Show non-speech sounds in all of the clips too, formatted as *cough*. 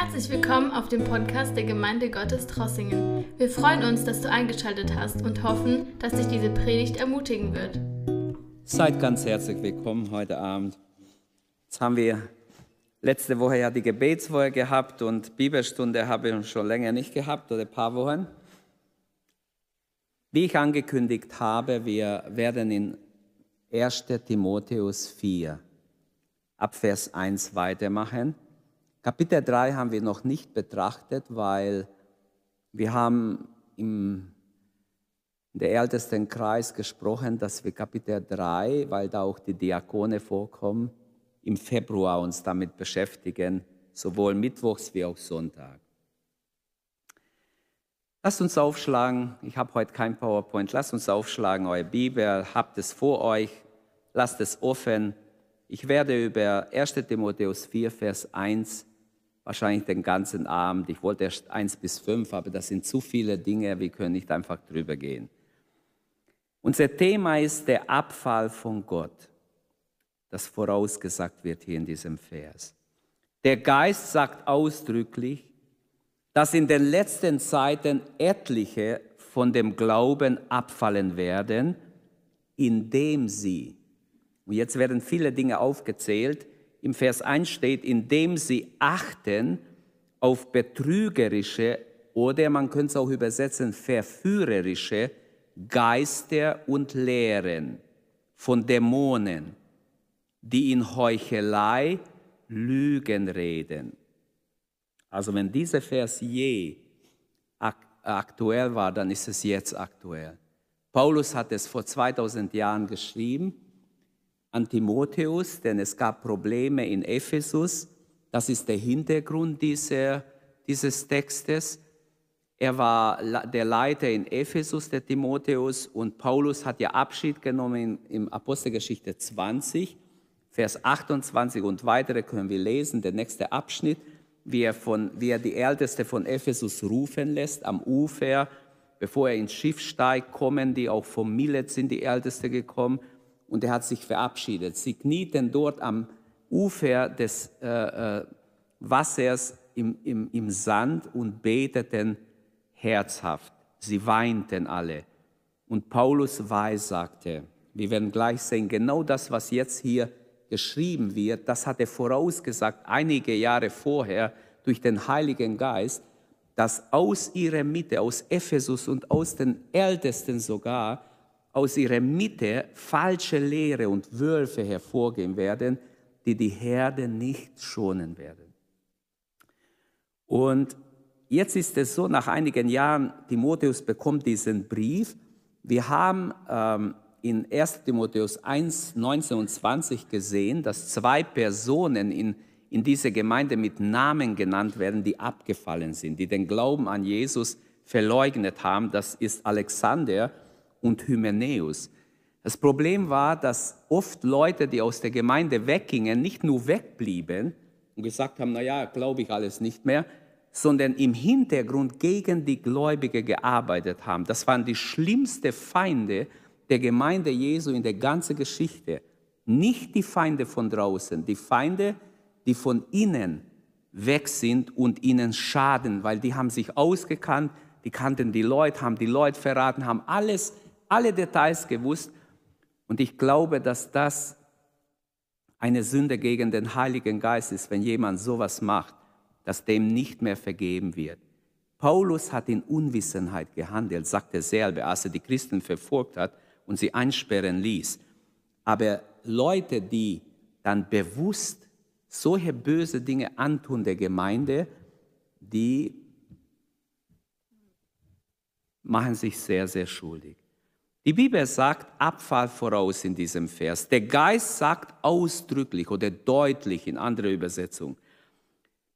Herzlich willkommen auf dem Podcast der Gemeinde Gottes Trossingen. Wir freuen uns, dass du eingeschaltet hast und hoffen, dass dich diese Predigt ermutigen wird. Seid ganz herzlich willkommen heute Abend. Jetzt haben wir letzte Woche ja die Gebetswoche gehabt und Bibelstunde habe ich schon länger nicht gehabt oder ein paar Wochen. Wie ich angekündigt habe, wir werden in 1. Timotheus 4 ab Vers 1 weitermachen. Kapitel 3 haben wir noch nicht betrachtet, weil wir haben im in der ältesten Kreis gesprochen, dass wir Kapitel 3, weil da auch die Diakone vorkommen, im Februar uns damit beschäftigen, sowohl Mittwochs wie auch Sonntag. Lasst uns aufschlagen, ich habe heute kein PowerPoint, lasst uns aufschlagen, eure Bibel, habt es vor euch, lasst es offen. Ich werde über 1 Timotheus 4, Vers 1 wahrscheinlich den ganzen Abend. Ich wollte erst eins bis fünf, aber das sind zu viele Dinge, wir können nicht einfach drüber gehen. Unser Thema ist der Abfall von Gott, das vorausgesagt wird hier in diesem Vers. Der Geist sagt ausdrücklich, dass in den letzten Zeiten etliche von dem Glauben abfallen werden, indem sie, und jetzt werden viele Dinge aufgezählt, im Vers 1 steht, indem sie achten auf betrügerische oder man könnte es auch übersetzen, verführerische Geister und Lehren von Dämonen, die in Heuchelei Lügen reden. Also wenn dieser Vers je aktuell war, dann ist es jetzt aktuell. Paulus hat es vor 2000 Jahren geschrieben an Timotheus, denn es gab Probleme in Ephesus. Das ist der Hintergrund dieser, dieses Textes. Er war der Leiter in Ephesus, der Timotheus, und Paulus hat ja Abschied genommen im Apostelgeschichte 20, Vers 28 und weitere können wir lesen, der nächste Abschnitt, wie er, von, wie er die Älteste von Ephesus rufen lässt am Ufer, bevor er ins Schiff steigt, kommen die, auch vom Milet sind die Älteste gekommen und er hat sich verabschiedet. Sie knieten dort am Ufer des äh, äh, Wassers im, im, im Sand und beteten herzhaft. Sie weinten alle. Und Paulus weissagte, wir werden gleich sehen, genau das, was jetzt hier geschrieben wird, das hat er vorausgesagt einige Jahre vorher durch den Heiligen Geist, dass aus ihrer Mitte, aus Ephesus und aus den Ältesten sogar, aus ihrer Mitte falsche Lehre und Wölfe hervorgehen werden, die die Herde nicht schonen werden. Und jetzt ist es so, nach einigen Jahren, Timotheus bekommt diesen Brief. Wir haben ähm, in 1 Timotheus 1, 19 und 20 gesehen, dass zwei Personen in, in dieser Gemeinde mit Namen genannt werden, die abgefallen sind, die den Glauben an Jesus verleugnet haben. Das ist Alexander und Hymenäus. Das Problem war, dass oft Leute, die aus der Gemeinde weggingen, nicht nur wegblieben und gesagt haben, naja, glaube ich alles nicht mehr, sondern im Hintergrund gegen die Gläubige gearbeitet haben. Das waren die schlimmsten Feinde der Gemeinde Jesu in der ganzen Geschichte. Nicht die Feinde von draußen, die Feinde, die von innen weg sind und ihnen schaden, weil die haben sich ausgekannt, die kannten die Leute, haben die Leute verraten, haben alles alle Details gewusst. Und ich glaube, dass das eine Sünde gegen den Heiligen Geist ist, wenn jemand sowas macht, dass dem nicht mehr vergeben wird. Paulus hat in Unwissenheit gehandelt, sagt er selber, als er die Christen verfolgt hat und sie einsperren ließ. Aber Leute, die dann bewusst solche böse Dinge antun der Gemeinde, die machen sich sehr, sehr schuldig. Die Bibel sagt Abfall voraus in diesem Vers. Der Geist sagt ausdrücklich oder deutlich in anderer Übersetzung.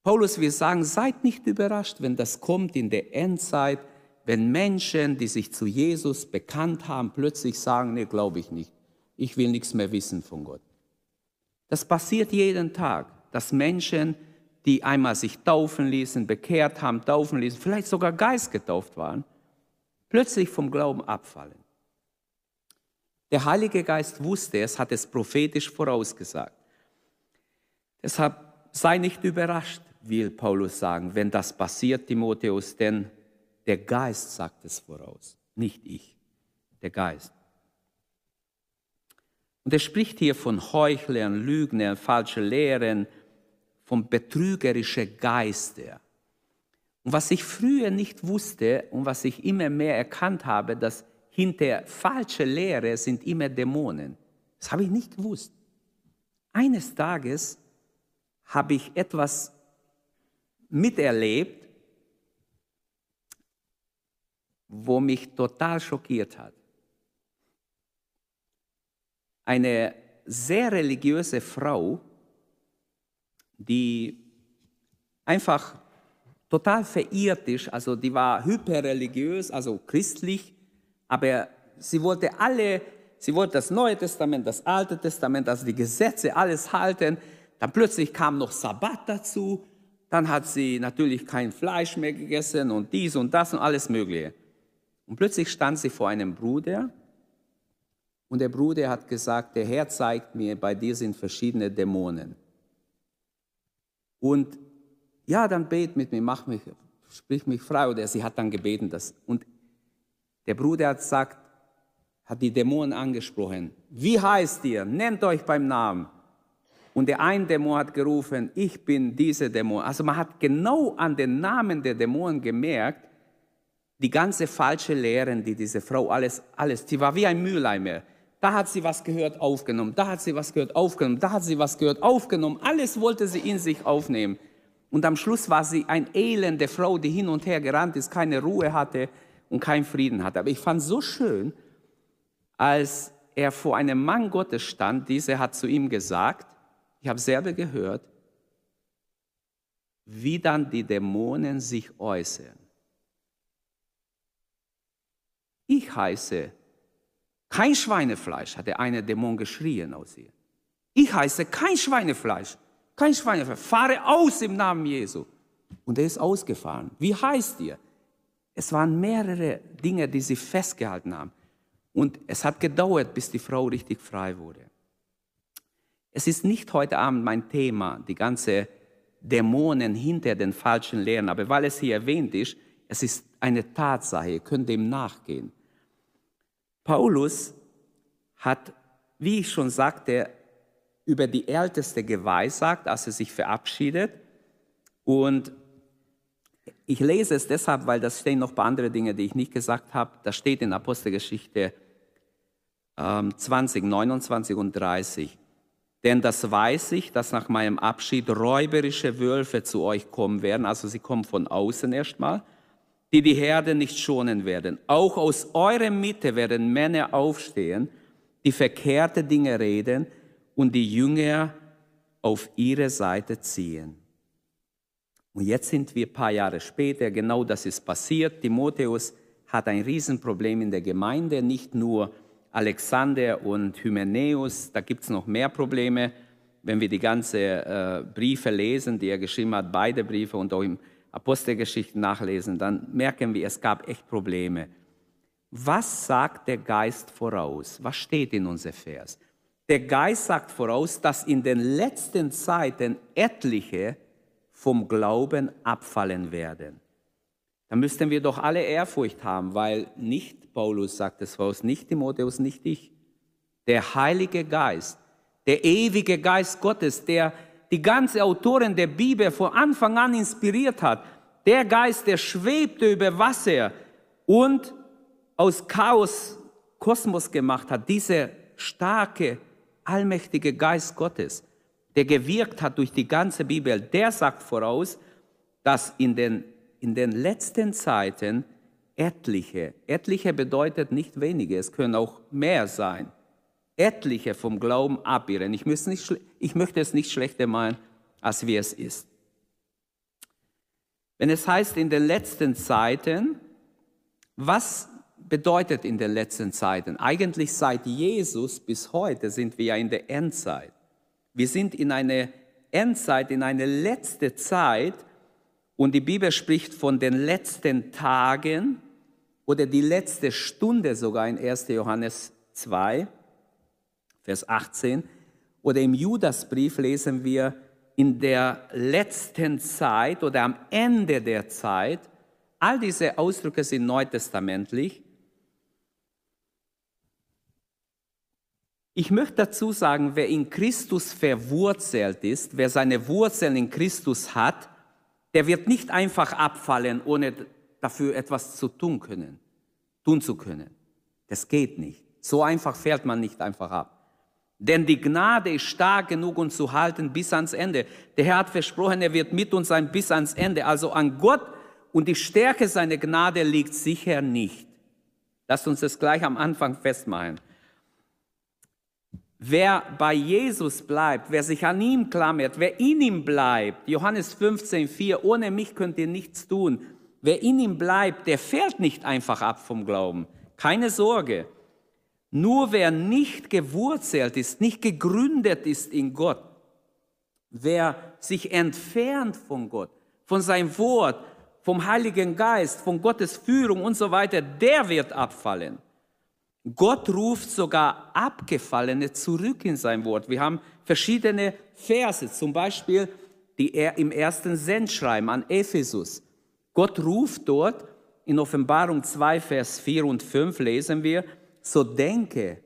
Paulus will sagen, seid nicht überrascht, wenn das kommt in der Endzeit, wenn Menschen, die sich zu Jesus bekannt haben, plötzlich sagen, nee, glaube ich nicht. Ich will nichts mehr wissen von Gott. Das passiert jeden Tag, dass Menschen, die einmal sich taufen ließen, bekehrt haben, taufen ließen, vielleicht sogar geistgetauft waren, plötzlich vom Glauben abfallen. Der Heilige Geist wusste es, hat es prophetisch vorausgesagt. Deshalb sei nicht überrascht, will Paulus sagen, wenn das passiert, Timotheus, denn der Geist sagt es voraus, nicht ich, der Geist. Und er spricht hier von Heuchlern, Lügnern, falsche Lehren, von betrügerischen Geister. Und was ich früher nicht wusste und was ich immer mehr erkannt habe, dass hinter falsche Lehre sind immer Dämonen. Das habe ich nicht gewusst. Eines Tages habe ich etwas miterlebt, wo mich total schockiert hat. Eine sehr religiöse Frau, die einfach total verirrt ist, also die war hyperreligiös, also christlich, aber sie wollte alle, sie wollte das Neue Testament, das Alte Testament, also die Gesetze, alles halten. Dann plötzlich kam noch Sabbat dazu, dann hat sie natürlich kein Fleisch mehr gegessen und dies und das und alles Mögliche. Und plötzlich stand sie vor einem Bruder und der Bruder hat gesagt, der Herr zeigt mir, bei dir sind verschiedene Dämonen. Und ja, dann bet mit mir, mach mich, sprich mich frei. Oder sie hat dann gebeten. Das. Und der Bruder hat gesagt, hat die Dämonen angesprochen. Wie heißt ihr? Nennt euch beim Namen. Und der eine Dämon hat gerufen, ich bin diese Dämon. Also man hat genau an den Namen der Dämonen gemerkt, die ganze falsche Lehren, die diese Frau alles, alles, die war wie ein Mülleimer. Da hat sie was gehört, aufgenommen. Da hat sie was gehört, aufgenommen. Da hat sie was gehört, aufgenommen. Alles wollte sie in sich aufnehmen. Und am Schluss war sie eine elende Frau, die hin und her gerannt ist, keine Ruhe hatte und keinen Frieden hatte. Aber ich fand so schön, als er vor einem Mann Gottes stand, dieser hat zu ihm gesagt, ich habe selber gehört, wie dann die Dämonen sich äußern. Ich heiße kein Schweinefleisch, hat der eine Dämon geschrien aus ihr. Ich heiße kein Schweinefleisch, kein Schweinefleisch. Fahre aus im Namen Jesu. Und er ist ausgefahren. Wie heißt ihr? Es waren mehrere Dinge, die sie festgehalten haben. Und es hat gedauert, bis die Frau richtig frei wurde. Es ist nicht heute Abend mein Thema, die ganze Dämonen hinter den falschen Lehren, aber weil es hier erwähnt ist, es ist eine Tatsache, ihr könnt dem nachgehen. Paulus hat, wie ich schon sagte, über die Älteste geweissagt, als er sich verabschiedet. Und ich lese es deshalb, weil das stehen noch ein paar andere Dinge, die ich nicht gesagt habe. Das steht in Apostelgeschichte 20, ähm, 29 und 30. Denn das weiß ich, dass nach meinem Abschied räuberische Wölfe zu euch kommen werden. Also sie kommen von außen erstmal die die Herde nicht schonen werden. Auch aus eurer Mitte werden Männer aufstehen, die verkehrte Dinge reden und die Jünger auf ihre Seite ziehen. Und jetzt sind wir ein paar Jahre später, genau das ist passiert. Timotheus hat ein Riesenproblem in der Gemeinde, nicht nur Alexander und Hymenäus, da gibt es noch mehr Probleme. Wenn wir die ganzen äh, Briefe lesen, die er geschrieben hat, beide Briefe und auch im Apostelgeschichten nachlesen, dann merken wir, es gab echt Probleme. Was sagt der Geist voraus? Was steht in unserem Vers? Der Geist sagt voraus, dass in den letzten Zeiten etliche vom Glauben abfallen werden. Da müssten wir doch alle Ehrfurcht haben, weil nicht Paulus sagt es voraus, nicht Timotheus, nicht ich. Der Heilige Geist, der ewige Geist Gottes, der die ganze Autorin der Bibel von Anfang an inspiriert hat. Der Geist, der schwebte über Wasser und aus Chaos Kosmos gemacht hat, dieser starke, allmächtige Geist Gottes, der gewirkt hat durch die ganze Bibel, der sagt voraus, dass in den, in den letzten Zeiten etliche, etliche bedeutet nicht wenige, es können auch mehr sein, etliche vom Glauben abirren. Ich, nicht, ich möchte es nicht schlechter meinen, als wie es ist. Wenn es heißt in den letzten Zeiten, was bedeutet in den letzten Zeiten? Eigentlich seit Jesus bis heute sind wir ja in der Endzeit. Wir sind in einer Endzeit, in eine letzte Zeit und die Bibel spricht von den letzten Tagen oder die letzte Stunde sogar in 1. Johannes 2. Vers 18. Oder im Judasbrief lesen wir in der letzten Zeit oder am Ende der Zeit, all diese Ausdrücke sind neutestamentlich. Ich möchte dazu sagen, wer in Christus verwurzelt ist, wer seine Wurzeln in Christus hat, der wird nicht einfach abfallen, ohne dafür etwas zu tun können, tun zu können. Das geht nicht. So einfach fällt man nicht einfach ab. Denn die Gnade ist stark genug, uns zu halten bis ans Ende. Der Herr hat versprochen, er wird mit uns sein bis ans Ende. Also an Gott und die Stärke seiner Gnade liegt sicher nicht. Lasst uns das gleich am Anfang festmachen. Wer bei Jesus bleibt, wer sich an ihm klammert, wer in ihm bleibt, Johannes 15, 4, ohne mich könnt ihr nichts tun. Wer in ihm bleibt, der fällt nicht einfach ab vom Glauben. Keine Sorge. Nur wer nicht gewurzelt ist, nicht gegründet ist in Gott, wer sich entfernt von Gott, von seinem Wort, vom Heiligen Geist, von Gottes Führung und so weiter, der wird abfallen. Gott ruft sogar Abgefallene zurück in sein Wort. Wir haben verschiedene Verse, zum Beispiel die er im ersten Sendschreiben an Ephesus. Gott ruft dort, in Offenbarung 2, Vers 4 und 5 lesen wir, so denke,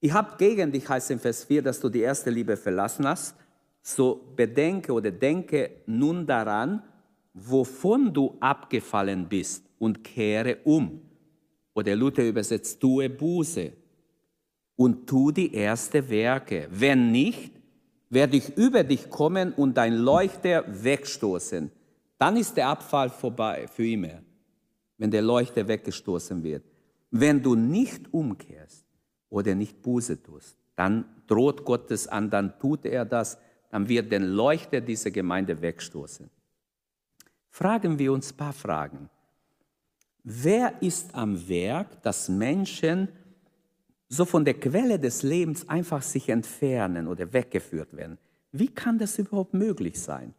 ich habe gegen dich, heißt in Vers 4, dass du die erste Liebe verlassen hast, so bedenke oder denke nun daran, wovon du abgefallen bist und kehre um. Oder Luther übersetzt, tue Buße und tu die erste Werke. Wenn nicht, werde ich über dich kommen und dein Leuchter wegstoßen. Dann ist der Abfall vorbei für immer, wenn der Leuchter weggestoßen wird. Wenn du nicht umkehrst oder nicht Buße tust, dann droht Gottes an, dann tut er das, dann wird den Leuchter dieser Gemeinde wegstoßen. Fragen wir uns ein paar Fragen. Wer ist am Werk, dass Menschen so von der Quelle des Lebens einfach sich entfernen oder weggeführt werden? Wie kann das überhaupt möglich sein?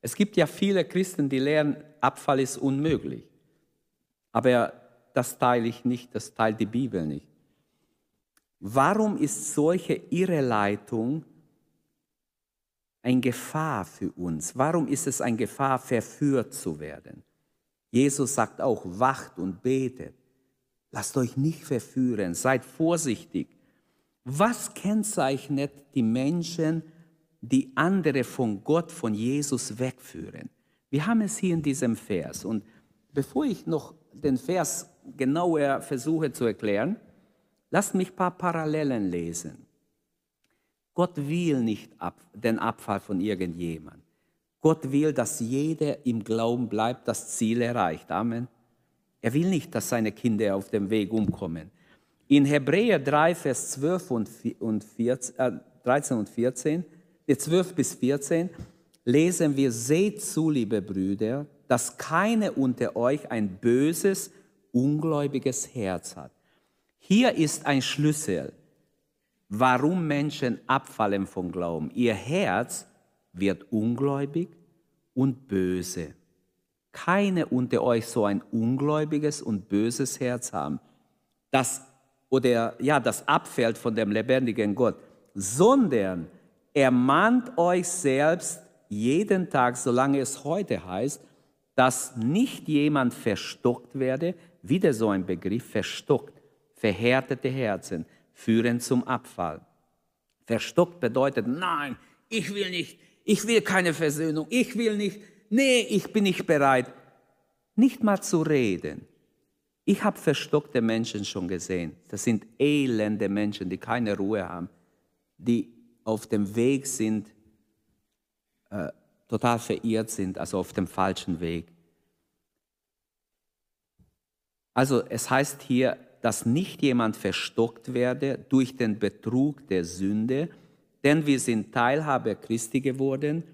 Es gibt ja viele Christen, die lehren, Abfall ist unmöglich. Aber das teile ich nicht, das teilt die Bibel nicht. Warum ist solche Irreleitung ein Gefahr für uns? Warum ist es ein Gefahr, verführt zu werden? Jesus sagt auch, wacht und betet. Lasst euch nicht verführen, seid vorsichtig. Was kennzeichnet die Menschen, die andere von Gott, von Jesus wegführen? Wir haben es hier in diesem Vers. Und bevor ich noch den Vers genauer versuche zu erklären, lasst mich ein paar Parallelen lesen. Gott will nicht den Abfall von irgendjemand. Gott will, dass jeder im Glauben bleibt, das Ziel erreicht. Amen. Er will nicht, dass seine Kinder auf dem Weg umkommen. In Hebräer 3, Vers 12 und 14, äh, 13 und 14, 12 bis 14, lesen wir, seht zu, liebe Brüder, dass keine unter euch ein böses, ungläubiges Herz hat. Hier ist ein Schlüssel, warum Menschen abfallen vom Glauben. Ihr Herz wird ungläubig und böse. Keine unter euch so ein ungläubiges und böses Herz haben, das oder ja, das abfällt von dem lebendigen Gott, sondern ermahnt euch selbst jeden Tag, solange es heute heißt, dass nicht jemand verstockt werde, wieder so ein Begriff, verstockt, verhärtete Herzen führen zum Abfall. Verstockt bedeutet, nein, ich will nicht, ich will keine Versöhnung, ich will nicht, nee, ich bin nicht bereit, nicht mal zu reden. Ich habe verstockte Menschen schon gesehen. Das sind elende Menschen, die keine Ruhe haben, die auf dem Weg sind, äh, total verirrt sind, also auf dem falschen Weg. Also es heißt hier, dass nicht jemand verstockt werde durch den Betrug der Sünde, denn wir sind Teilhaber Christi geworden,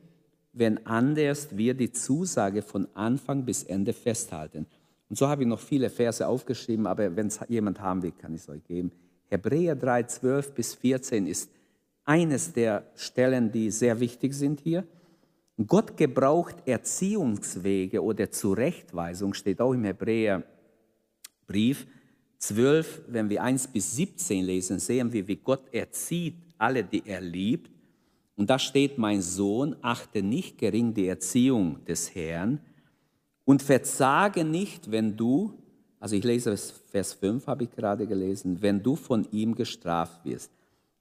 wenn anders wir die Zusage von Anfang bis Ende festhalten. Und so habe ich noch viele Verse aufgeschrieben, aber wenn es jemand haben will, kann ich es euch geben. Hebräer 3, 12 bis 14 ist eines der Stellen, die sehr wichtig sind hier. Gott gebraucht Erziehungswege oder Zurechtweisung, steht auch im Hebräerbrief 12, wenn wir 1 bis 17 lesen, sehen wir, wie Gott erzieht alle, die er liebt. Und da steht, mein Sohn, achte nicht gering die Erziehung des Herrn und verzage nicht, wenn du, also ich lese Vers 5, habe ich gerade gelesen, wenn du von ihm gestraft wirst.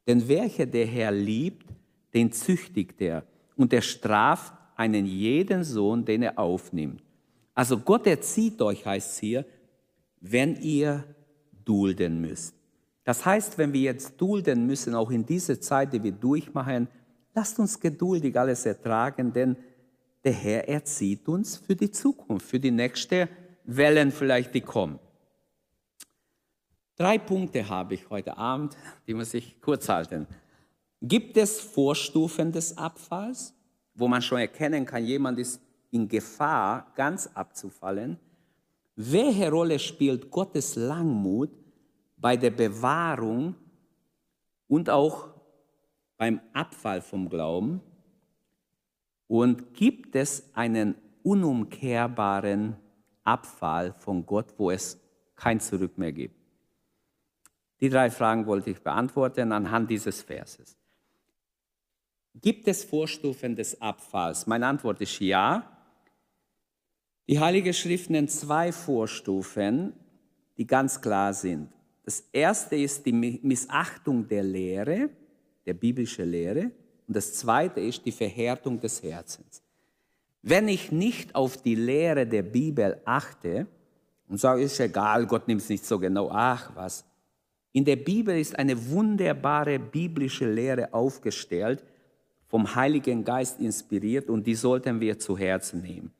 Denn welcher der Herr liebt, den züchtigt er und er straft einen jeden Sohn, den er aufnimmt. Also Gott erzieht euch, heißt es hier, wenn ihr dulden müsst. Das heißt, wenn wir jetzt dulden müssen, auch in dieser Zeit, die wir durchmachen, lasst uns geduldig alles ertragen, denn der Herr erzieht uns für die Zukunft, für die nächste Wellen vielleicht, die kommen. Drei Punkte habe ich heute Abend, die muss ich kurz halten. Gibt es Vorstufen des Abfalls, wo man schon erkennen kann, jemand ist in Gefahr, ganz abzufallen? Welche Rolle spielt Gottes Langmut bei der Bewahrung und auch beim Abfall vom Glauben? Und gibt es einen unumkehrbaren Abfall von Gott, wo es kein Zurück mehr gibt? Die drei Fragen wollte ich beantworten anhand dieses Verses. Gibt es Vorstufen des Abfalls? Meine Antwort ist ja. Die Heilige Schrift nennt zwei Vorstufen, die ganz klar sind. Das erste ist die Missachtung der Lehre, der biblischen Lehre. Und das zweite ist die Verhärtung des Herzens. Wenn ich nicht auf die Lehre der Bibel achte und sage, ist egal, Gott nimmt es nicht so genau, ach was. In der Bibel ist eine wunderbare biblische Lehre aufgestellt, vom Heiligen Geist inspiriert und die sollten wir zu Herzen nehmen.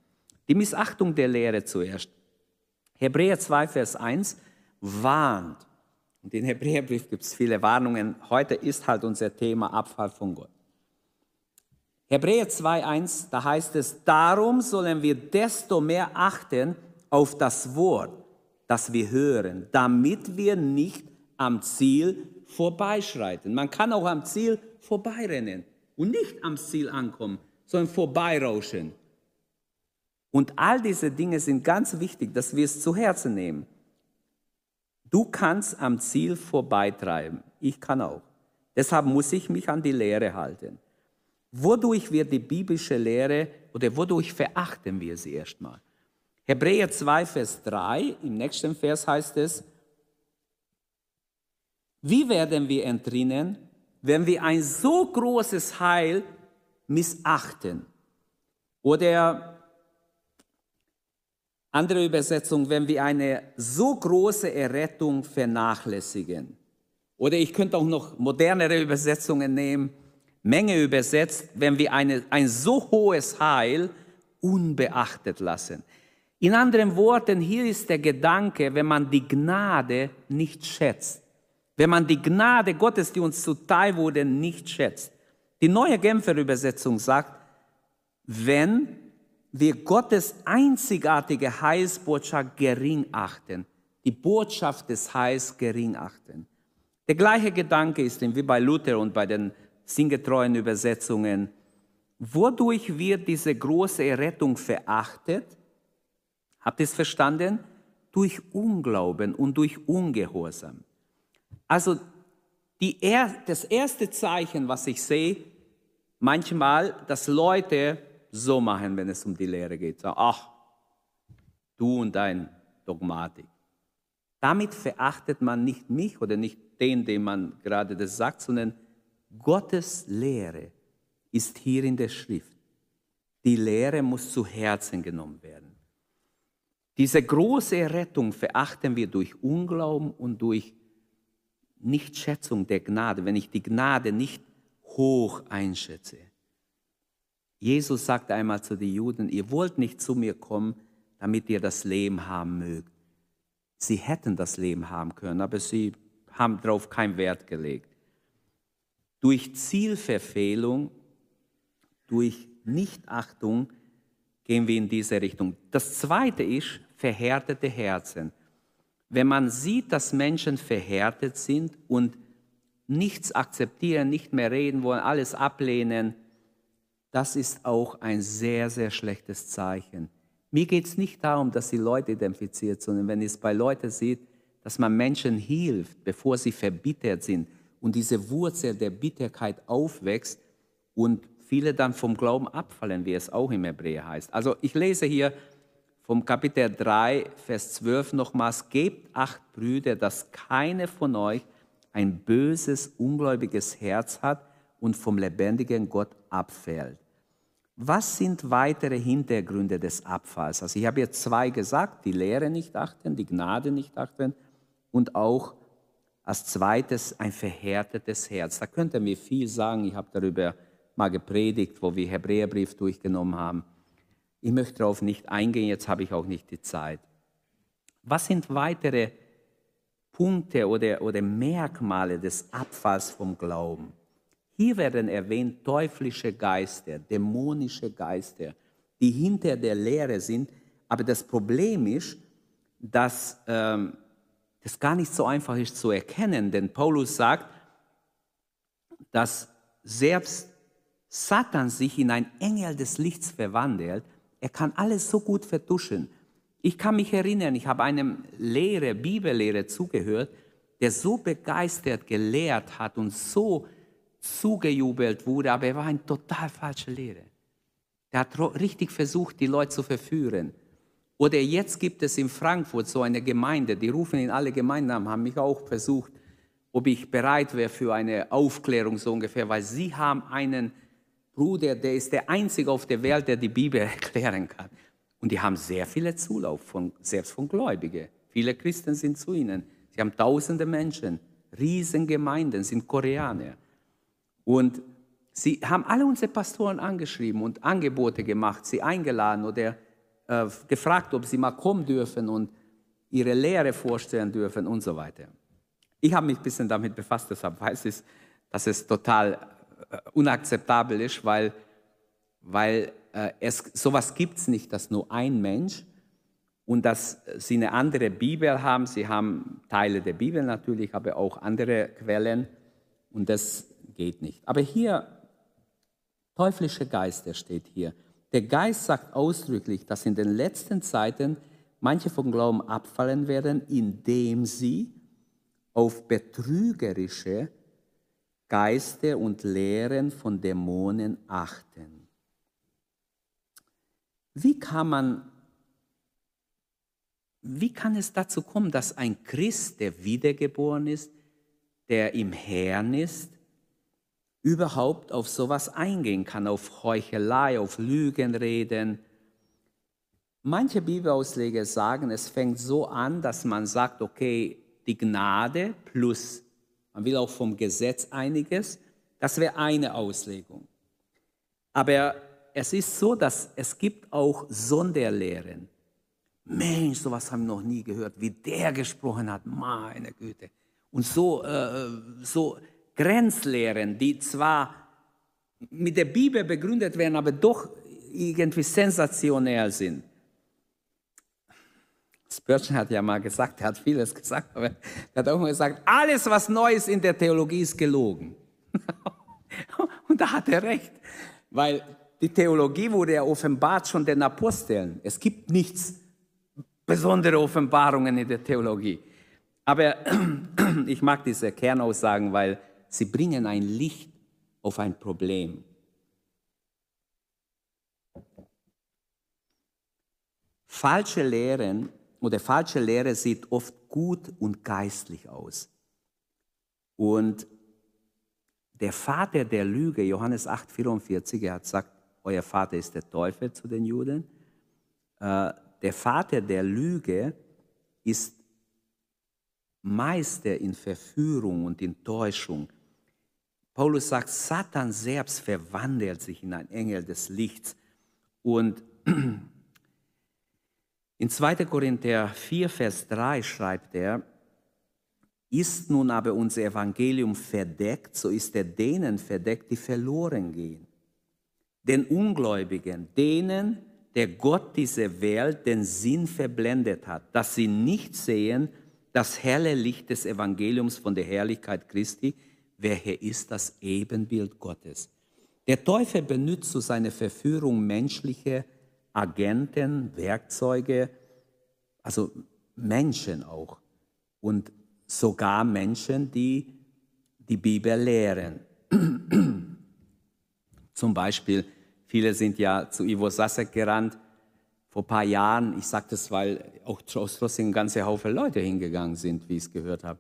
Die Missachtung der Lehre zuerst. Hebräer 2, Vers 1 warnt. Und in Hebräerbrief gibt es viele Warnungen. Heute ist halt unser Thema Abfall von Gott. Hebräer 2, 1, da heißt es, darum sollen wir desto mehr achten auf das Wort, das wir hören, damit wir nicht am Ziel vorbeischreiten. Man kann auch am Ziel vorbeirennen und nicht am Ziel ankommen, sondern vorbeirauschen. Und all diese Dinge sind ganz wichtig, dass wir es zu Herzen nehmen. Du kannst am Ziel vorbeitreiben. Ich kann auch. Deshalb muss ich mich an die Lehre halten. Wodurch wird die biblische Lehre oder wodurch verachten wir sie erstmal? Hebräer 2, Vers 3, im nächsten Vers heißt es, wie werden wir entrinnen, wenn wir ein so großes Heil missachten? Oder andere Übersetzung, wenn wir eine so große Errettung vernachlässigen. Oder ich könnte auch noch modernere Übersetzungen nehmen. Menge übersetzt, wenn wir eine, ein so hohes Heil unbeachtet lassen. In anderen Worten, hier ist der Gedanke, wenn man die Gnade nicht schätzt, wenn man die Gnade Gottes, die uns zuteil wurde, nicht schätzt. Die neue Genfer Übersetzung sagt, wenn wir Gottes einzigartige Heilsbotschaft gering achten, die Botschaft des Heils gering achten. Der gleiche Gedanke ist wie bei Luther und bei den sinngetreuen Übersetzungen. Wodurch wird diese große Errettung verachtet? Habt ihr es verstanden? Durch Unglauben und durch Ungehorsam. Also die, das erste Zeichen, was ich sehe, manchmal, dass Leute so machen, wenn es um die Lehre geht. Sagen, ach, du und dein Dogmatik. Damit verachtet man nicht mich oder nicht den, dem man gerade das sagt, sondern Gottes Lehre ist hier in der Schrift. Die Lehre muss zu Herzen genommen werden. Diese große Rettung verachten wir durch Unglauben und durch Nichtschätzung der Gnade, wenn ich die Gnade nicht hoch einschätze. Jesus sagte einmal zu den Juden, ihr wollt nicht zu mir kommen, damit ihr das Leben haben mögt. Sie hätten das Leben haben können, aber sie haben darauf keinen Wert gelegt. Durch Zielverfehlung, durch Nichtachtung gehen wir in diese Richtung. Das Zweite ist verhärtete Herzen wenn man sieht, dass Menschen verhärtet sind und nichts akzeptieren, nicht mehr reden wollen, alles ablehnen, das ist auch ein sehr, sehr schlechtes Zeichen. Mir geht es nicht darum, dass sie Leute identifiziert, sondern wenn es bei Leuten sieht, dass man Menschen hilft, bevor sie verbittert sind und diese Wurzel der Bitterkeit aufwächst, und viele dann vom Glauben abfallen, wie es auch im Hebräer heißt. Also ich lese hier vom Kapitel 3, Vers 12 nochmals, gebt acht Brüder, dass keine von euch ein böses, ungläubiges Herz hat und vom lebendigen Gott abfällt. Was sind weitere Hintergründe des Abfalls? Also ich habe jetzt zwei gesagt, die Lehre nicht achten, die Gnade nicht achten und auch als zweites ein verhärtetes Herz. Da könnte mir viel sagen, ich habe darüber mal gepredigt, wo wir Hebräerbrief durchgenommen haben. Ich möchte darauf nicht eingehen, jetzt habe ich auch nicht die Zeit. Was sind weitere Punkte oder, oder Merkmale des Abfalls vom Glauben? Hier werden erwähnt teuflische Geister, dämonische Geister, die hinter der Lehre sind. Aber das Problem ist, dass ähm, das gar nicht so einfach ist zu erkennen, denn Paulus sagt, dass selbst Satan sich in ein Engel des Lichts verwandelt. Er kann alles so gut vertuschen. Ich kann mich erinnern, ich habe einem Lehrer, Bibellehrer zugehört, der so begeistert gelehrt hat und so zugejubelt wurde, aber er war ein total falscher Lehrer. Er hat richtig versucht, die Leute zu verführen. Oder jetzt gibt es in Frankfurt so eine Gemeinde, die rufen in alle Gemeinden an, haben mich auch versucht, ob ich bereit wäre für eine Aufklärung so ungefähr, weil sie haben einen Bruder, der ist der Einzige auf der Welt, der die Bibel *laughs* erklären kann. Und die haben sehr viele Zulauf, von, selbst von Gläubigen. Viele Christen sind zu ihnen. Sie haben tausende Menschen, Riesengemeinden, sind Koreaner. Und sie haben alle unsere Pastoren angeschrieben und Angebote gemacht, sie eingeladen oder äh, gefragt, ob sie mal kommen dürfen und ihre Lehre vorstellen dürfen und so weiter. Ich habe mich ein bisschen damit befasst, deshalb weiß ich, dass es total äh, unakzeptabel ist, weil, weil äh, es sowas gibt es nicht, dass nur ein Mensch und dass sie eine andere Bibel haben. Sie haben Teile der Bibel natürlich, aber auch andere Quellen und das geht nicht. Aber hier, teuflische Geister steht hier. Der Geist sagt ausdrücklich, dass in den letzten Zeiten manche vom Glauben abfallen werden, indem sie auf betrügerische Geister und Lehren von Dämonen achten. Wie kann man wie kann es dazu kommen, dass ein Christ, der wiedergeboren ist, der im Herrn ist, überhaupt auf sowas eingehen kann, auf Heuchelei, auf Lügenreden. Manche Bibelausleger sagen, es fängt so an, dass man sagt, okay, die Gnade plus, man will auch vom Gesetz einiges, das wäre eine Auslegung. Aber es ist so, dass es gibt auch Sonderlehren. Mensch, sowas haben wir noch nie gehört, wie der gesprochen hat, meine Güte. Und so, äh, so Grenzlehren, die zwar mit der Bibel begründet werden, aber doch irgendwie sensationell sind. Spurgeon hat ja mal gesagt, er hat vieles gesagt, aber er hat auch mal gesagt, alles, was neu ist in der Theologie, ist gelogen. *laughs* Und da hat er recht, weil die Theologie wurde ja offenbart schon den Aposteln. Es gibt nichts besondere Offenbarungen in der Theologie. Aber *clears throat* ich mag diese Kernaussagen, weil Sie bringen ein Licht auf ein Problem. Falsche Lehren oder falsche Lehre sieht oft gut und geistlich aus. Und der Vater der Lüge, Johannes 8,44, er hat gesagt, euer Vater ist der Teufel zu den Juden. Äh, der Vater der Lüge ist Meister in Verführung und in Täuschung. Paulus sagt, Satan selbst verwandelt sich in ein Engel des Lichts. Und *clears throat* in 2. Korinther 4, Vers 3 schreibt er, ist nun aber unser Evangelium verdeckt, so ist er denen verdeckt, die verloren gehen. Den Ungläubigen, denen, der Gott diese Welt den Sinn verblendet hat, dass sie nicht sehen das helle Licht des Evangeliums von der Herrlichkeit Christi, welcher ist das Ebenbild Gottes. Der Teufel benutzt zu seiner Verführung menschliche Agenten, Werkzeuge, also Menschen auch und sogar Menschen, die die Bibel lehren. *clears throat* Zum Beispiel, viele sind ja zu Ivo Sasek gerannt vor ein paar Jahren. Ich sage das, weil auch aus Trossing ein ganzer Haufen Leute hingegangen sind, wie ich es gehört habe.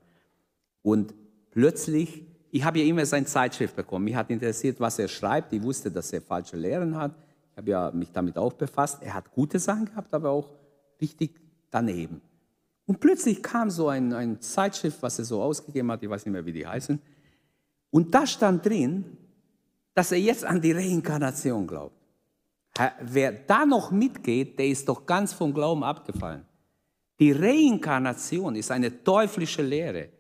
Und plötzlich, ich habe ja immer seine Zeitschrift bekommen. Mich hat interessiert, was er schreibt. Ich wusste, dass er falsche Lehren hat. Ich habe ja mich damit auch befasst. Er hat gute Sachen gehabt, aber auch richtig daneben. Und plötzlich kam so ein, ein Zeitschrift, was er so ausgegeben hat, ich weiß nicht mehr, wie die heißen. Und da stand drin, dass er jetzt an die Reinkarnation glaubt. Wer da noch mitgeht, der ist doch ganz vom Glauben abgefallen. Die Reinkarnation ist eine teuflische Lehre.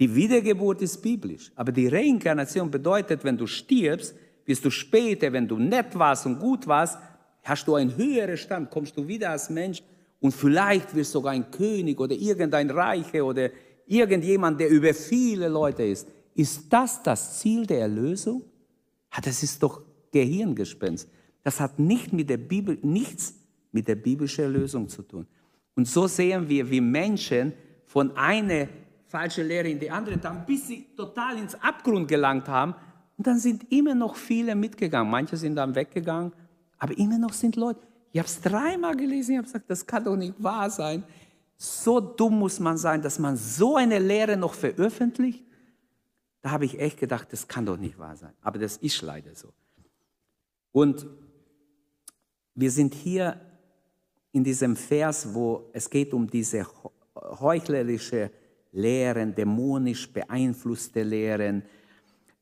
Die Wiedergeburt ist biblisch. Aber die Reinkarnation bedeutet, wenn du stirbst, wirst du später, wenn du nett warst und gut warst, hast du einen höheren Stand, kommst du wieder als Mensch und vielleicht wirst du sogar ein König oder irgendein Reiche oder irgendjemand, der über viele Leute ist. Ist das das Ziel der Erlösung? Das ist doch Gehirngespenst. Das hat nicht mit der Bibel, nichts mit der biblischen Erlösung zu tun. Und so sehen wir, wie Menschen von einer falschen Lehre in die andere, dann bis sie total ins Abgrund gelangt haben. Und dann sind immer noch viele mitgegangen. Manche sind dann weggegangen, aber immer noch sind Leute. Ich habe es dreimal gelesen, ich habe gesagt, das kann doch nicht wahr sein. So dumm muss man sein, dass man so eine Lehre noch veröffentlicht. Da habe ich echt gedacht, das kann doch nicht wahr sein. Aber das ist leider so. Und wir sind hier in diesem Vers, wo es geht um diese heuchlerische Lehren, dämonisch beeinflusste Lehren.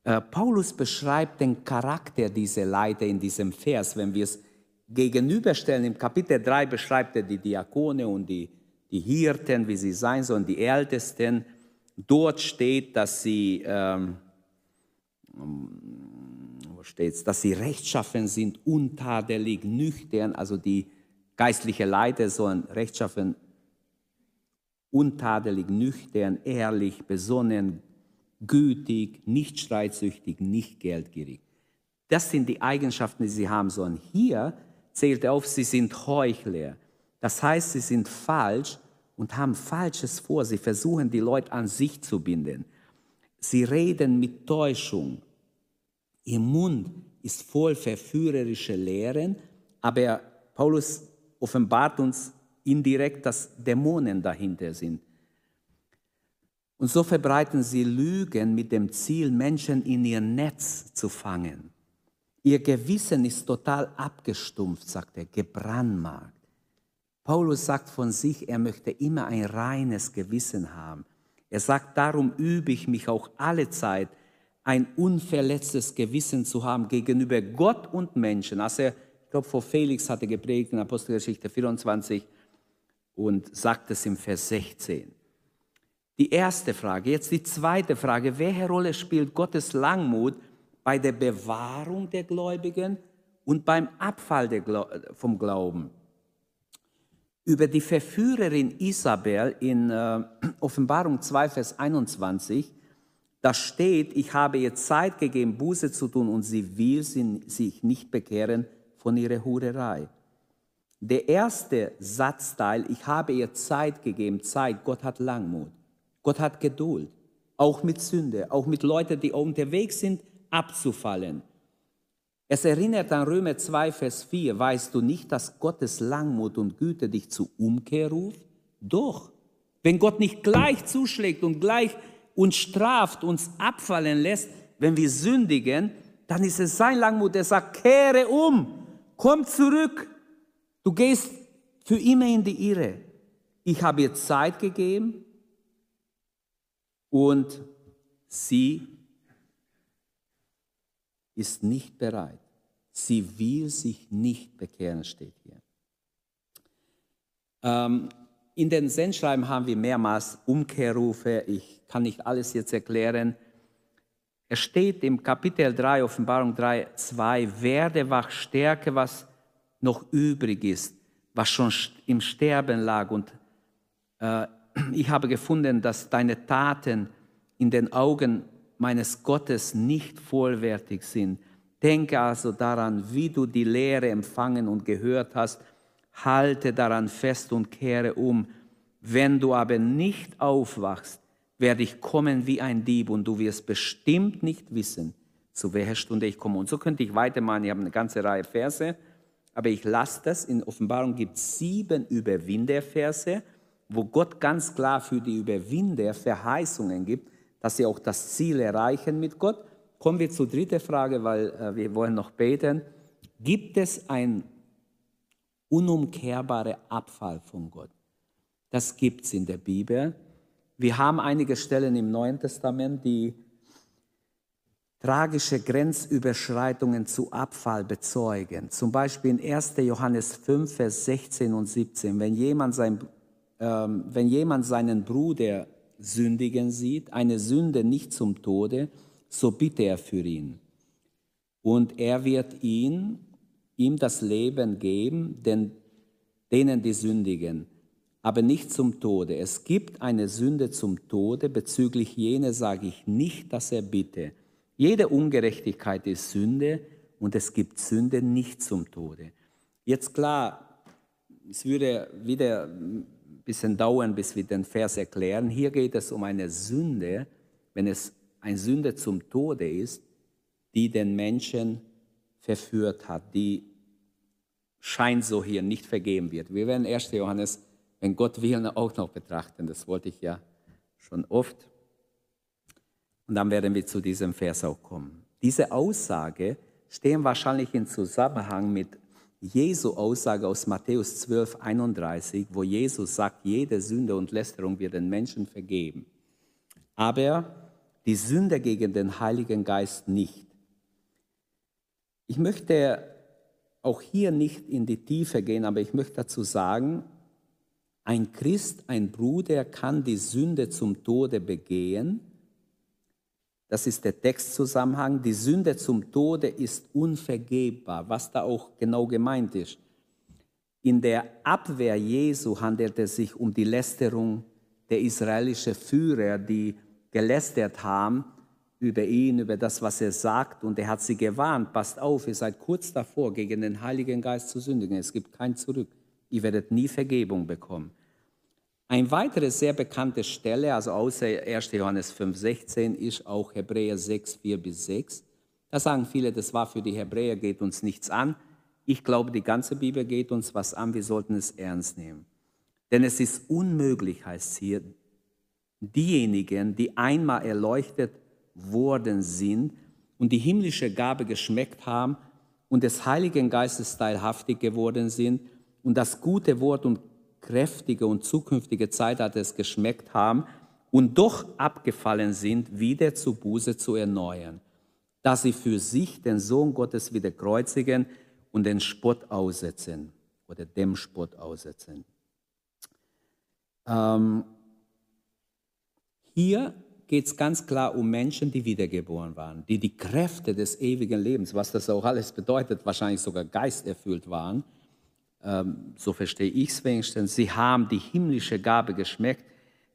Äh, Paulus beschreibt den Charakter dieser Leiter in diesem Vers, wenn wir es gegenüberstellen. Im Kapitel 3 beschreibt er die Diakone und die, die Hirten, wie sie sein sollen, die Ältesten. Dort steht, dass sie, ähm, wo steht's, dass sie rechtschaffen sind, untadelig, nüchtern, also die geistliche Leiter sollen rechtschaffen, untadelig, nüchtern, ehrlich, besonnen, gütig, nicht streitsüchtig, nicht geldgierig. Das sind die Eigenschaften, die sie haben sollen. Hier zählt auf, sie sind Heuchler. Das heißt, sie sind falsch und haben Falsches vor. Sie versuchen, die Leute an sich zu binden. Sie reden mit Täuschung. Ihr Mund ist voll verführerischer Lehren, aber Paulus offenbart uns indirekt, dass Dämonen dahinter sind. Und so verbreiten sie Lügen mit dem Ziel, Menschen in ihr Netz zu fangen. Ihr Gewissen ist total abgestumpft, sagt er, gebrandmarkt. Paulus sagt von sich, er möchte immer ein reines Gewissen haben. Er sagt, darum übe ich mich auch alle Zeit, ein unverletztes Gewissen zu haben gegenüber Gott und Menschen. Also er, ich glaube, vor Felix hat er geprägt in Apostelgeschichte 24 und sagt es im Vers 16. Die erste Frage. Jetzt die zweite Frage. Welche Rolle spielt Gottes Langmut bei der Bewahrung der Gläubigen und beim Abfall vom Glauben. Über die Verführerin Isabel in äh, Offenbarung 2, Vers 21, da steht, ich habe ihr Zeit gegeben, Buße zu tun und sie will sich nicht bekehren von ihrer Hurerei. Der erste Satzteil, ich habe ihr Zeit gegeben, zeigt, Gott hat Langmut. Gott hat Geduld. Auch mit Sünde, auch mit Leuten, die unterwegs sind, abzufallen. Es erinnert an Römer 2, Vers 4. Weißt du nicht, dass Gottes Langmut und Güte dich zur Umkehr ruft? Doch. Wenn Gott nicht gleich zuschlägt und gleich uns straft, uns abfallen lässt, wenn wir sündigen, dann ist es sein Langmut, der sagt, kehre um, komm zurück. Du gehst für immer in die Irre. Ich habe ihr Zeit gegeben und sie ist nicht bereit. Sie will sich nicht bekehren, steht hier. Ähm, in den Sendschreiben haben wir mehrmals Umkehrrufe. Ich kann nicht alles jetzt erklären. Es steht im Kapitel 3, Offenbarung 3, 2, werde wach, stärke, was noch übrig ist, was schon im Sterben lag. Und äh, *clears throat* ich habe gefunden, dass deine Taten in den Augen meines Gottes nicht vollwertig sind. Denke also daran, wie du die Lehre empfangen und gehört hast. Halte daran fest und kehre um. Wenn du aber nicht aufwachst, werde ich kommen wie ein Dieb und du wirst bestimmt nicht wissen, zu welcher Stunde ich komme. Und so könnte ich weitermachen. Ich habe eine ganze Reihe Verse, aber ich lasse das. In Offenbarung gibt es sieben Überwinderverse, wo Gott ganz klar für die Überwinder Verheißungen gibt, dass sie auch das Ziel erreichen mit Gott. Kommen wir zur dritten Frage, weil äh, wir wollen noch beten. Gibt es ein unumkehrbaren Abfall von Gott? Das gibt es in der Bibel. Wir haben einige Stellen im Neuen Testament, die tragische Grenzüberschreitungen zu Abfall bezeugen. Zum Beispiel in 1. Johannes 5, Vers 16 und 17. Wenn jemand, sein, ähm, wenn jemand seinen Bruder sündigen sieht, eine Sünde nicht zum Tode, so bitte er für ihn. Und er wird ihn, ihm das Leben geben, denn denen die sündigen, aber nicht zum Tode. Es gibt eine Sünde zum Tode, bezüglich jene sage ich nicht, dass er bitte. Jede Ungerechtigkeit ist Sünde und es gibt Sünde nicht zum Tode. Jetzt klar, es würde wieder ein bisschen dauern, bis wir den Vers erklären. Hier geht es um eine Sünde, wenn es eine Sünde zum Tode ist, die den Menschen verführt hat, die scheint so hier nicht vergeben wird. Wir werden 1. Johannes, wenn Gott will, auch noch betrachten. Das wollte ich ja schon oft. Und dann werden wir zu diesem Vers auch kommen. Diese Aussage stehen wahrscheinlich in Zusammenhang mit Jesu Aussage aus Matthäus 12, 31, wo Jesus sagt, jede Sünde und Lästerung wird den Menschen vergeben. Aber die Sünde gegen den Heiligen Geist nicht. Ich möchte auch hier nicht in die Tiefe gehen, aber ich möchte dazu sagen, ein Christ, ein Bruder kann die Sünde zum Tode begehen, das ist der Textzusammenhang. Die Sünde zum Tode ist unvergebbar, was da auch genau gemeint ist. In der Abwehr Jesu handelt es sich um die Lästerung der israelischen Führer, die gelästert haben über ihn, über das, was er sagt. Und er hat sie gewarnt, passt auf, ihr seid kurz davor, gegen den Heiligen Geist zu sündigen. Es gibt kein Zurück. Ihr werdet nie Vergebung bekommen. Eine weitere sehr bekannte Stelle, also außer 1. Johannes 5, 16, ist auch Hebräer 6, 4 bis 6. Da sagen viele, das war für die Hebräer, geht uns nichts an. Ich glaube, die ganze Bibel geht uns was an, wir sollten es ernst nehmen. Denn es ist unmöglich, heißt hier, diejenigen, die einmal erleuchtet worden sind und die himmlische Gabe geschmeckt haben und des Heiligen Geistes teilhaftig geworden sind und das gute Wort und kräftige und zukünftige Zeitalter es geschmeckt haben und doch abgefallen sind, wieder zu Buße zu erneuern, dass sie für sich den Sohn Gottes wieder kreuzigen und den Spott aussetzen oder dem Spott aussetzen. Ähm, hier geht es ganz klar um Menschen, die wiedergeboren waren, die die Kräfte des ewigen Lebens, was das auch alles bedeutet, wahrscheinlich sogar geisterfüllt waren, so verstehe ich es wenigstens, sie haben die himmlische Gabe geschmeckt,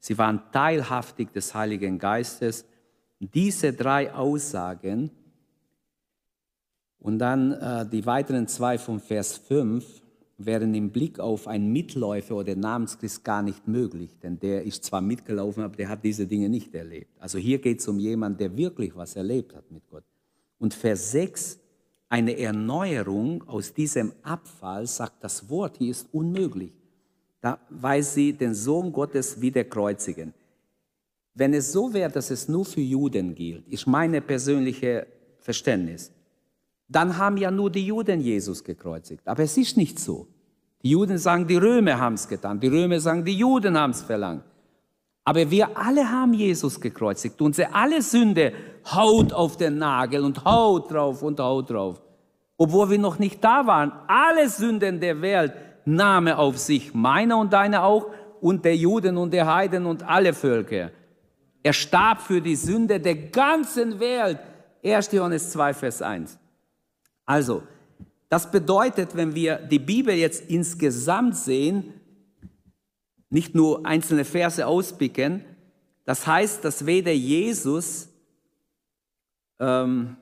sie waren teilhaftig des Heiligen Geistes. Diese drei Aussagen und dann äh, die weiteren zwei vom Vers 5 wären im Blick auf einen Mitläufer oder Namenschrist gar nicht möglich, denn der ist zwar mitgelaufen, aber der hat diese Dinge nicht erlebt. Also hier geht es um jemanden, der wirklich was erlebt hat mit Gott. Und Vers 6 eine Erneuerung aus diesem Abfall, sagt das Wort, hier ist unmöglich, da, weil sie den Sohn Gottes wieder kreuzigen. Wenn es so wäre, dass es nur für Juden gilt, ist meine persönliche Verständnis, dann haben ja nur die Juden Jesus gekreuzigt. Aber es ist nicht so. Die Juden sagen, die Römer haben es getan. Die Römer sagen, die Juden haben es verlangt. Aber wir alle haben Jesus gekreuzigt. Unsere alle Sünde haut auf den Nagel und haut drauf und haut drauf. Obwohl wir noch nicht da waren. Alle Sünden der Welt nahm er auf sich. Meine und deine auch und der Juden und der Heiden und alle Völker. Er starb für die Sünde der ganzen Welt. 1. Johannes 2, Vers 1. Also, das bedeutet, wenn wir die Bibel jetzt insgesamt sehen, nicht nur einzelne Verse auspicken. Das heißt, dass weder Jesus, ähm,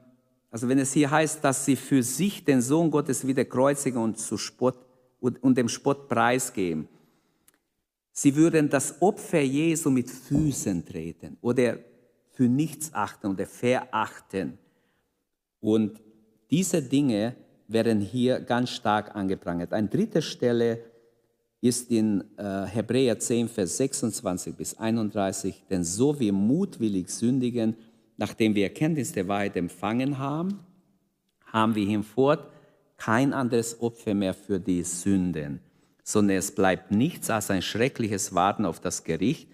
also wenn es hier heißt, dass sie für sich den Sohn Gottes wieder kreuzigen und, zu Spott, und, und dem Spott preisgeben, sie würden das Opfer Jesu mit Füßen treten oder für nichts achten oder verachten. Und diese Dinge werden hier ganz stark angeprangert. Eine dritte Stelle ist in äh, Hebräer 10, Vers 26 bis 31, denn so wir mutwillig sündigen, nachdem wir Erkenntnis der Wahrheit empfangen haben, haben wir hinfort kein anderes Opfer mehr für die Sünden, sondern es bleibt nichts als ein schreckliches Warten auf das Gericht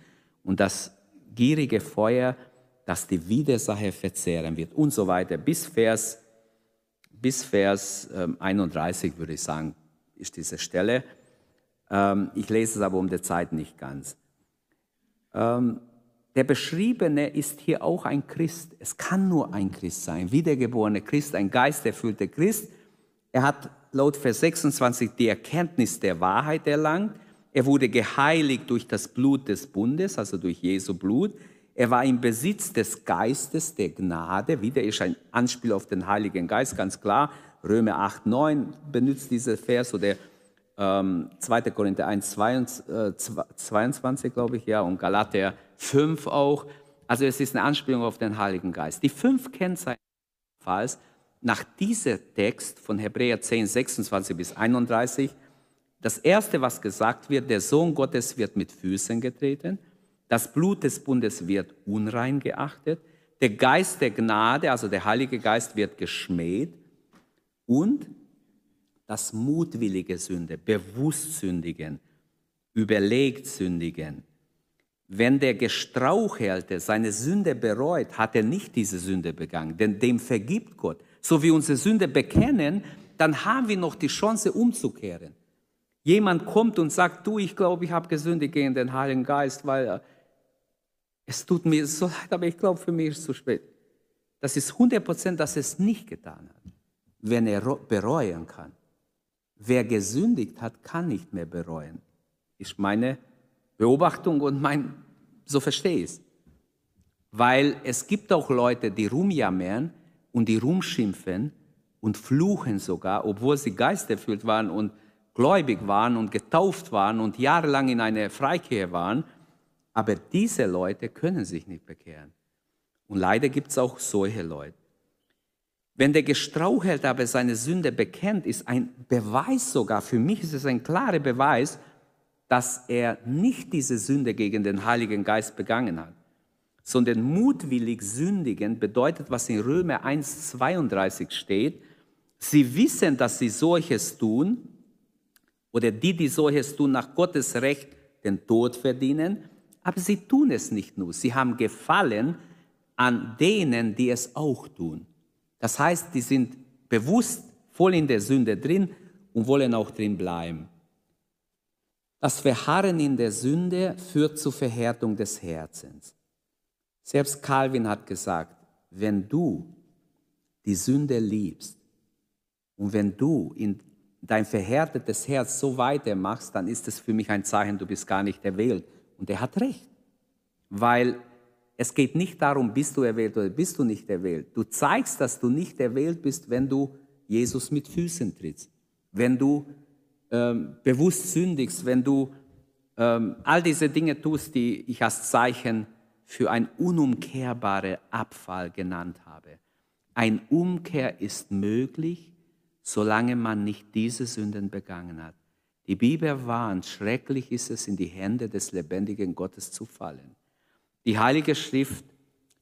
und das gierige Feuer, das die Widersache verzehren wird und so weiter. Bis Vers, bis Vers 31 ähm, würde ich sagen, ist diese Stelle. Ähm, ich lese es aber um die Zeit nicht ganz. Der Beschriebene ist hier auch ein Christ. Es kann nur ein Christ sein, wiedergeborene Christ, ein geisterfüllter Christ. Er hat laut Vers 26 die Erkenntnis der Wahrheit erlangt. Er wurde geheiligt durch das Blut des Bundes, also durch Jesu Blut. Er war im Besitz des Geistes der Gnade. Wieder ist ein Anspiel auf den Heiligen Geist, ganz klar. Römer 8, 9 benutzt diese Vers oder ähm, 2. Korinther 1, 22, 22 glaube ich, ja, und Galater 5 auch. Also es ist eine Anspielung auf den Heiligen Geist. Die fünf Kennzeichen nach diesem Text von Hebräer 10, 26 bis 31, das erste, was gesagt wird, der Sohn Gottes wird mit Füßen getreten. Das Blut des Bundes wird unrein geachtet. Der Geist der Gnade, also der Heilige Geist, wird geschmäht. Und das mutwillige Sünde, bewusst sündigen, überlegt sündigen. Wenn der Gestrauchelte seine Sünde bereut, hat er nicht diese Sünde begangen, denn dem vergibt Gott. So wie unsere Sünde bekennen, dann haben wir noch die Chance umzukehren. Jemand kommt und sagt, du, ich glaube, ich habe gesündigt gegen den Heiligen Geist, weil es tut mir so leid, aber ich glaube, für mich ist es zu spät. Das ist 100 Prozent, dass er es nicht getan hat, wenn er bereuen kann. Wer gesündigt hat, kann nicht mehr bereuen. Ist meine Beobachtung und mein, so verstehe ich es. Weil es gibt auch Leute, die rumjammern und die rumschimpfen und fluchen sogar, obwohl sie geisterfüllt waren und gläubig waren und getauft waren und jahrelang in einer Freikirche waren aber diese Leute können sich nicht bekehren. Und leider gibt es auch solche Leute. Wenn der Gestrauchelte aber seine Sünde bekennt, ist ein Beweis sogar, für mich ist es ein klarer Beweis, dass er nicht diese Sünde gegen den Heiligen Geist begangen hat, sondern mutwillig sündigen bedeutet, was in Römer 1,32 steht, sie wissen, dass sie solches tun, oder die, die solches tun, nach Gottes Recht den Tod verdienen, aber sie tun es nicht nur, sie haben Gefallen an denen, die es auch tun. Das heißt, die sind bewusst voll in der Sünde drin und wollen auch drin bleiben. Das Verharren in der Sünde führt zur Verhärtung des Herzens. Selbst Calvin hat gesagt, wenn du die Sünde liebst und wenn du in dein verhärtetes Herz so weitermachst, dann ist es für mich ein Zeichen, du bist gar nicht erwählt. Und er hat recht, weil es geht nicht darum, bist du erwählt oder bist du nicht erwählt. Du zeigst, dass du nicht erwählt bist, wenn du Jesus mit Füßen trittst, wenn du ähm, bewusst sündigst, wenn du ähm, all diese Dinge tust, die ich als Zeichen für ein unumkehrbaren Abfall genannt habe. Ein Umkehr ist möglich, solange man nicht diese Sünden begangen hat. Die Bibel warnt, schrecklich ist es, in die Hände des lebendigen Gottes zu fallen. Die Heilige Schrift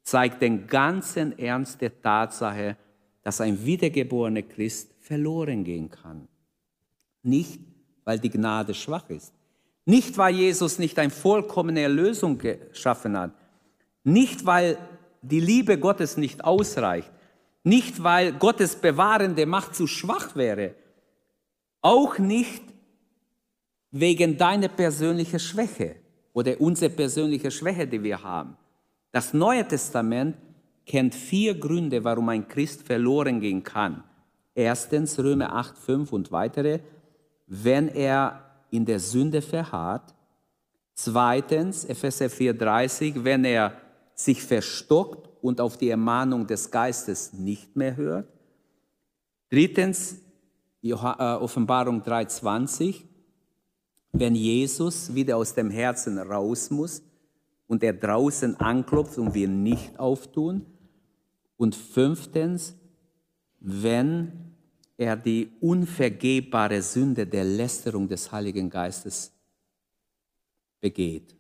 zeigt den ganzen Ernst der Tatsache, dass ein wiedergeborener Christ verloren gehen kann. Nicht, weil die Gnade schwach ist. Nicht, weil Jesus nicht eine vollkommene Erlösung geschaffen hat. Nicht, weil die Liebe Gottes nicht ausreicht. Nicht, weil Gottes bewahrende Macht zu schwach wäre. Auch nicht, wegen deiner persönlichen Schwäche oder unserer persönlichen Schwäche, die wir haben. Das Neue Testament kennt vier Gründe, warum ein Christ verloren gehen kann. Erstens Römer 8, 5 und weitere, wenn er in der Sünde verharrt. Zweitens Epheser 4, 30, wenn er sich verstockt und auf die Ermahnung des Geistes nicht mehr hört. Drittens äh, Offenbarung 3, 20, wenn Jesus wieder aus dem Herzen raus muss und er draußen anklopft und wir nicht auftun. Und fünftens, wenn er die unvergebbare Sünde der Lästerung des Heiligen Geistes begeht.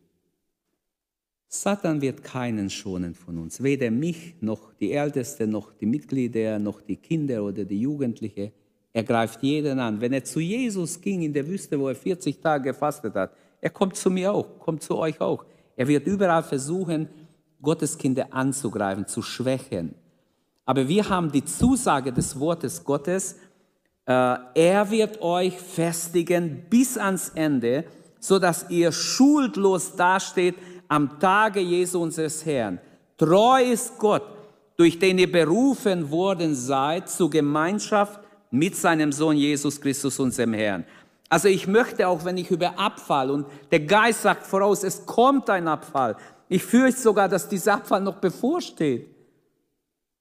Satan wird keinen schonen von uns, weder mich noch die Ältesten, noch die Mitglieder, noch die Kinder oder die Jugendlichen. Er greift jeden an. Wenn er zu Jesus ging in der Wüste, wo er 40 Tage gefastet hat, er kommt zu mir auch, kommt zu euch auch. Er wird überall versuchen, Gottes Kinder anzugreifen, zu schwächen. Aber wir haben die Zusage des Wortes Gottes, äh, er wird euch festigen bis ans Ende, so dass ihr schuldlos dasteht am Tage Jesu unseres Herrn. Treu ist Gott, durch den ihr berufen worden seid zur Gemeinschaft mit seinem Sohn Jesus Christus, unserem Herrn. Also ich möchte auch, wenn ich über Abfall und der Geist sagt voraus, es kommt ein Abfall. Ich fürchte sogar, dass dieser Abfall noch bevorsteht.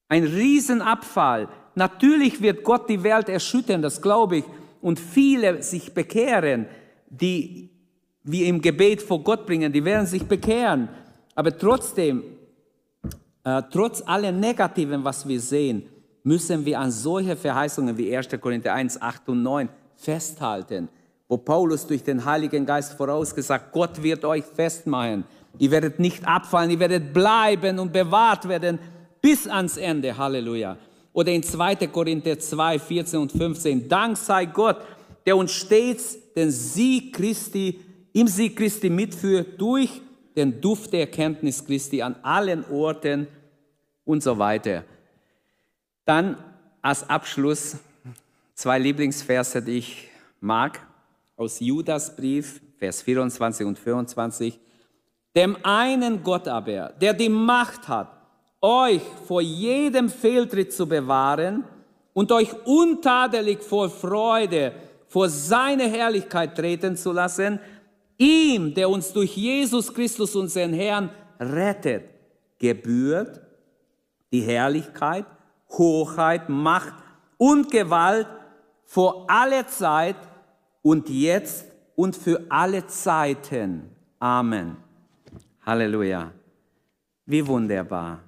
Ein Riesenabfall. Natürlich wird Gott die Welt erschüttern, das glaube ich, und viele sich bekehren, die wir im Gebet vor Gott bringen, die werden sich bekehren. Aber trotzdem, äh, trotz aller Negativen, was wir sehen, müssen wir an solche Verheißungen wie 1. Korinther 1, 8 und 9 festhalten, wo Paulus durch den Heiligen Geist vorausgesagt, Gott wird euch festmachen. Ihr werdet nicht abfallen, ihr werdet bleiben und bewahrt werden bis ans Ende. Halleluja. Oder in 2. Korinther 2, 14 und 15. Dank sei Gott, der uns stets den Sieg Christi, im Sieg Christi mitführt durch den Duft der Erkenntnis Christi an allen Orten und so weiter. Dann als Abschluss zwei Lieblingsverse, die ich mag, aus Judas Brief, Vers 24 und 25. Dem einen Gott aber, der die Macht hat, euch vor jedem Fehltritt zu bewahren und euch untadelig vor Freude vor seine Herrlichkeit treten zu lassen, ihm, der uns durch Jesus Christus, unseren Herrn, rettet, gebührt die Herrlichkeit, Hochheit, Macht und Gewalt vor alle Zeit und jetzt und für alle Zeiten. Amen. Halleluja. Wie wunderbar.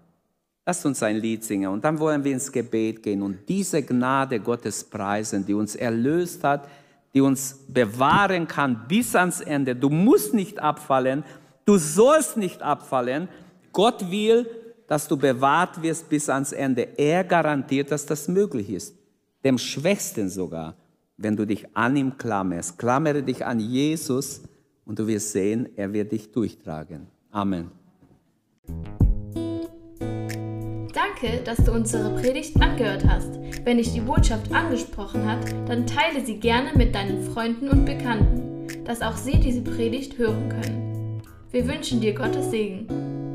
Lasst uns ein Lied singen und dann wollen wir ins Gebet gehen und diese Gnade Gottes preisen, die uns erlöst hat, die uns bewahren kann bis ans Ende. Du musst nicht abfallen, du sollst nicht abfallen. Gott will, dass du bewahrt wirst bis ans Ende. Er garantiert, dass das möglich ist. Dem Schwächsten sogar, wenn du dich an ihm klammerst. Klammere dich an Jesus und du wirst sehen, er wird dich durchtragen. Amen. Danke, dass du unsere Predigt angehört hast. Wenn dich die Botschaft angesprochen hat, dann teile sie gerne mit deinen Freunden und Bekannten, dass auch sie diese Predigt hören können. Wir wünschen dir Gottes Segen.